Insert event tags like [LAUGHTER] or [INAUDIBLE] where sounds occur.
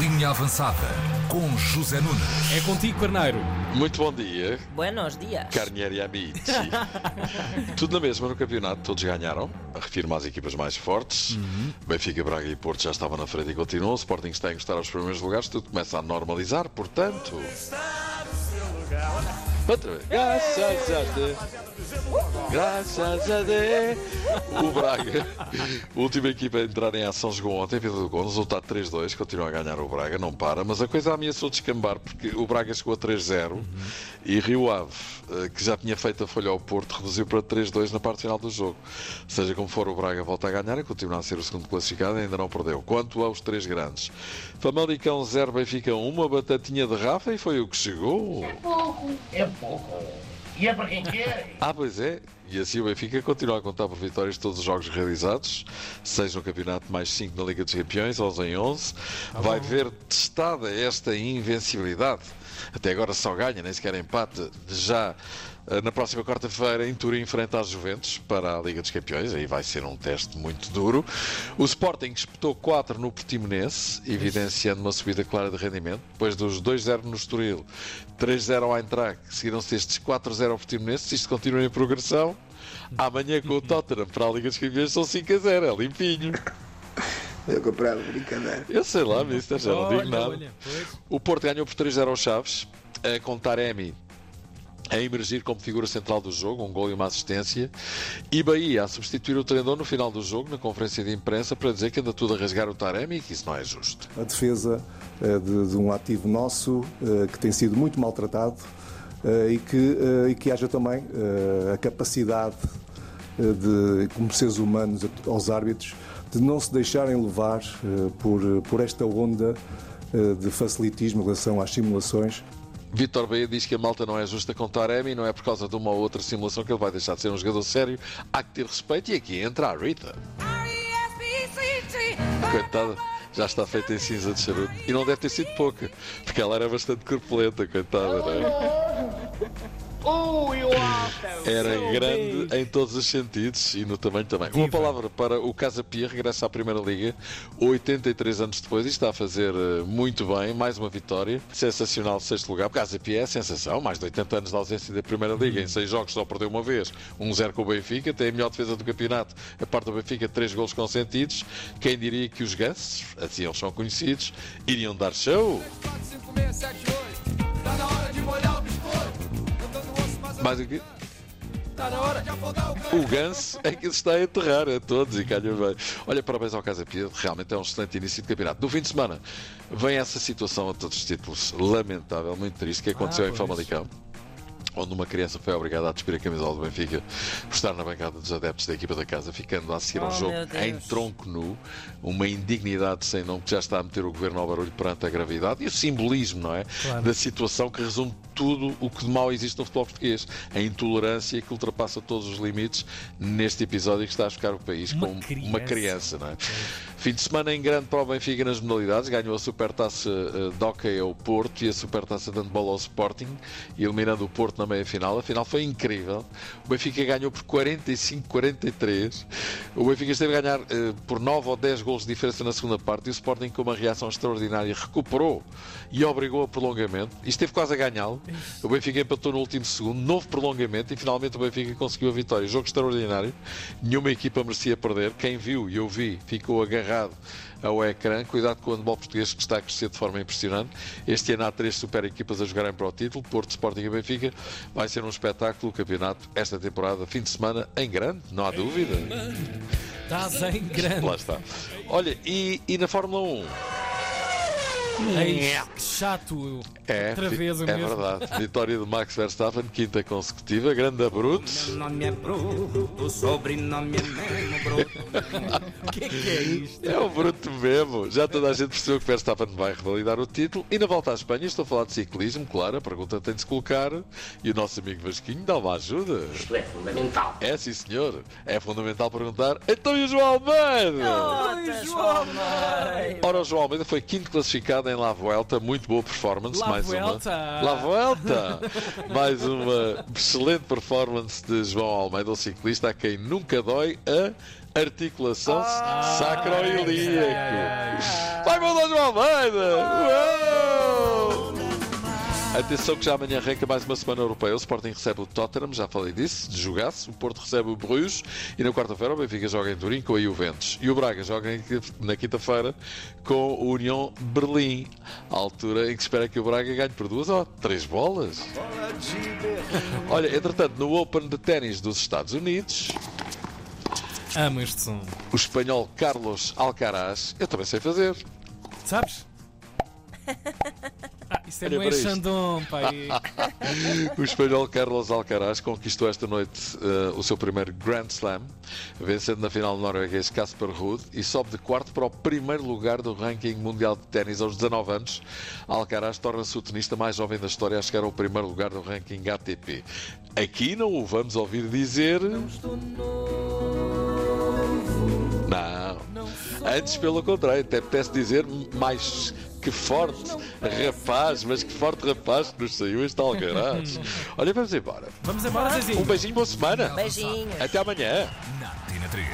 Linha Avançada com José Nunes. É contigo, Carneiro. Muito bom dia, Buenos dias. Carnieri Amici. [LAUGHS] Tudo na mesma no campeonato, todos ganharam. Refiro-me às equipas mais fortes. Benfica, Braga e Porto já estavam na frente e continuam. O Sporting está a encostar aos primeiros lugares. Tudo começa a normalizar, portanto. Outra vez. Graças a Deus. Graças a Deus. O Braga, última equipa a entrar em ação, jogou ontem, Vila do Conde, resultado 3-2, continua a ganhar o Braga, não para, mas a coisa ameaçou descambar, porque o Braga chegou a 3-0 e Rio Ave, eh, que já tinha feito a folha ao Porto, reduziu para 3-2 na parte final do jogo. Seja como for, o Braga volta a ganhar e continua a ser o segundo classificado ainda não perdeu. Quanto aos três grandes, Famalicão 0, Benfica 1, uma batatinha de Rafa e foi o que chegou. pouco, é pouco. E é para quem quer. Ah, pois é. E assim o Benfica continua a contar por vitórias todos os jogos realizados, 6 no campeonato, mais 5 na Liga dos Campeões, 11 em 11. Vai ver testada esta invencibilidade. Até agora só ganha, nem sequer empate. Já na próxima quarta-feira, em Turim, enfrenta as Juventus para a Liga dos Campeões. Aí vai ser um teste muito duro. O Sporting espetou 4 no Portimonense, evidenciando uma subida clara de rendimento. Depois dos 2-0 no Estoril, 3-0 ao Eintracht, seguiram-se estes 4-0 ao Portimonense. Se isto continua em progressão, amanhã com o Tottenham para a Liga dos Campeões são 5-0. É limpinho. Eu comprava brincadeira. Eu sei lá, mister, já não digo Olha, nada. olha. O Porto ganhou por 3-0 aos Chaves, eh, com Taremi a emergir como figura central do jogo, um gol e uma assistência, e Bahia a substituir o treinador no final do jogo, na conferência de imprensa, para dizer que anda tudo a rasgar o Taremi e que isso não é justo. A defesa eh, de, de um ativo nosso eh, que tem sido muito maltratado eh, e, que, e que haja também a capacidade de, como seres humanos, aos árbitros, de não se deixarem levar por, por esta onda de facilitismo em relação às simulações Vítor Bahia diz que a malta não é justa com Taremi, não é por causa de uma ou outra simulação que ele vai deixar de ser um jogador sério. Há que ter respeito e aqui entra a Rita. Coitada, já está feita em cinza de charuto. E não deve ter sido pouca, porque ela era bastante corpulenta, coitada, não é? Era grande em todos os sentidos e no tamanho também. Uma palavra para o Casa Pia, regressa à Primeira Liga 83 anos depois e está a fazer eh, muito bem, mais uma vitória. Sensacional, sexto lugar. O Casa Pia é sensação, mais de 80 anos de ausência da Primeira Liga. Em seis jogos só perdeu uma vez, 1-0 com o Benfica, tem a melhor defesa do campeonato. A parte do Benfica, três golos consentidos. Quem diria que os gansos, assim eles são conhecidos, iriam dar show? Mais o quê? O Ganso é que está a enterrar a todos e calha bem. Olha, parabéns ao Casa Pia, realmente é um excelente início de campeonato. No fim de semana vem essa situação a todos os títulos, lamentável, muito triste, que aconteceu Ah, em. Famalicão. Onde uma criança foi obrigada a despir a camisola do Benfica por estar na bancada dos adeptos da equipa da casa, ficando a seguir ao Oh, jogo em tronco nu, uma indignidade sem nome que já está a meter o governo ao barulho perante a gravidade e o simbolismo, não é? Claro. Da situação que resume tudo o que de mal existe no futebol português. A intolerância que ultrapassa todos os limites neste episódio que está a chocar o país Uma com uma criança. criança, não é? Fim de semana em grande para o Benfica nas modalidades, ganhou a Supertaça de Hockey ao Porto e a Supertaça de Handball ao Sporting, eliminando o Porto na meia-final. A final foi incrível. O Benfica ganhou por 45-43. O Benfica esteve a ganhar eh, por 9 ou 10 golos de diferença na segunda parte e o Sporting, com uma reação extraordinária, recuperou e obrigou a prolongamento. E esteve quase a ganhá-lo. O Benfica empatou no último segundo, novo prolongamento e finalmente o Benfica conseguiu a vitória. Jogo extraordinário. Nenhuma equipa merecia perder. Quem viu e eu vi ficou agarrado ao ecrã. Cuidado com o handball português que está a crescer de forma impressionante. Este ano há três super equipas a jogarem para o título: Porto, Sporting e Benfica. Vai ser um espetáculo o campeonato esta temporada, fim de semana, em grande, não há dúvida. Estás em grande. Lá está. Olha, e, e na Fórmula 1? Ei, que chato. É, Outra vez o é mesmo. verdade. Vitória de Max Verstappen, quinta consecutiva, grande abrute. nome é Bruto, o sobrenome é mesmo Bruto. [LAUGHS] O que é que é isto? É o bruto mesmo. Já toda a gente percebeu que Verstappen vai revalidar o título. E na volta à Espanha, estou a falar de ciclismo, claro, a pergunta tem de se colocar. E o nosso amigo Vasquinho dá uma ajuda. Isto é fundamental. É sim, senhor. É fundamental perguntar. Então e o João Almeida? Notas, João Mãe. Ora, o João Almeida foi quinto classificado em La Vuelta, muito boa performance, La mais Vuelta. uma. La Vuelta! [LAUGHS] mais uma excelente performance de João Almeida, o ciclista a quem nunca dói a articulação sacroilíaco. Vai, meu Deus, Almeida! Uou! Atenção que já amanhã arranca mais uma semana europeia. O Sporting recebe o Tottenham, já falei disso, de jogar-se. O Porto recebe o Bruges e na quarta-feira o Benfica joga em Turim com a Juventus. E o Braga joga na quinta-feira com o União Berlim. À altura em que espera que o Braga ganhe por duas ou três bolas. Olha, entretanto, no Open de Ténis dos Estados Unidos, Amo este som. o espanhol Carlos Alcaraz, eu também sei fazer. Sabes? [LAUGHS] Ah, isso é isto. Xandão, pai. [LAUGHS] O espanhol Carlos Alcaraz conquistou esta noite eh, o seu primeiro Grand Slam, vencendo na final o norueguês Casper Ruud e sobe de quarto para o primeiro lugar do ranking mundial de ténis aos 19 anos. Alcaraz torna-se o tenista mais jovem da história a chegar ao primeiro lugar do ranking ATP. Aqui não o vamos ouvir dizer. Não. Antes, pelo contrário, até apetece dizer mais que forte rapaz, mas que forte rapaz que nos saiu este Alcaraz. Olha, vamos embora. Vamos embora, Zezinho. Um beijinho, boa semana. Beijinhos. Até amanhã. Na Tina 3.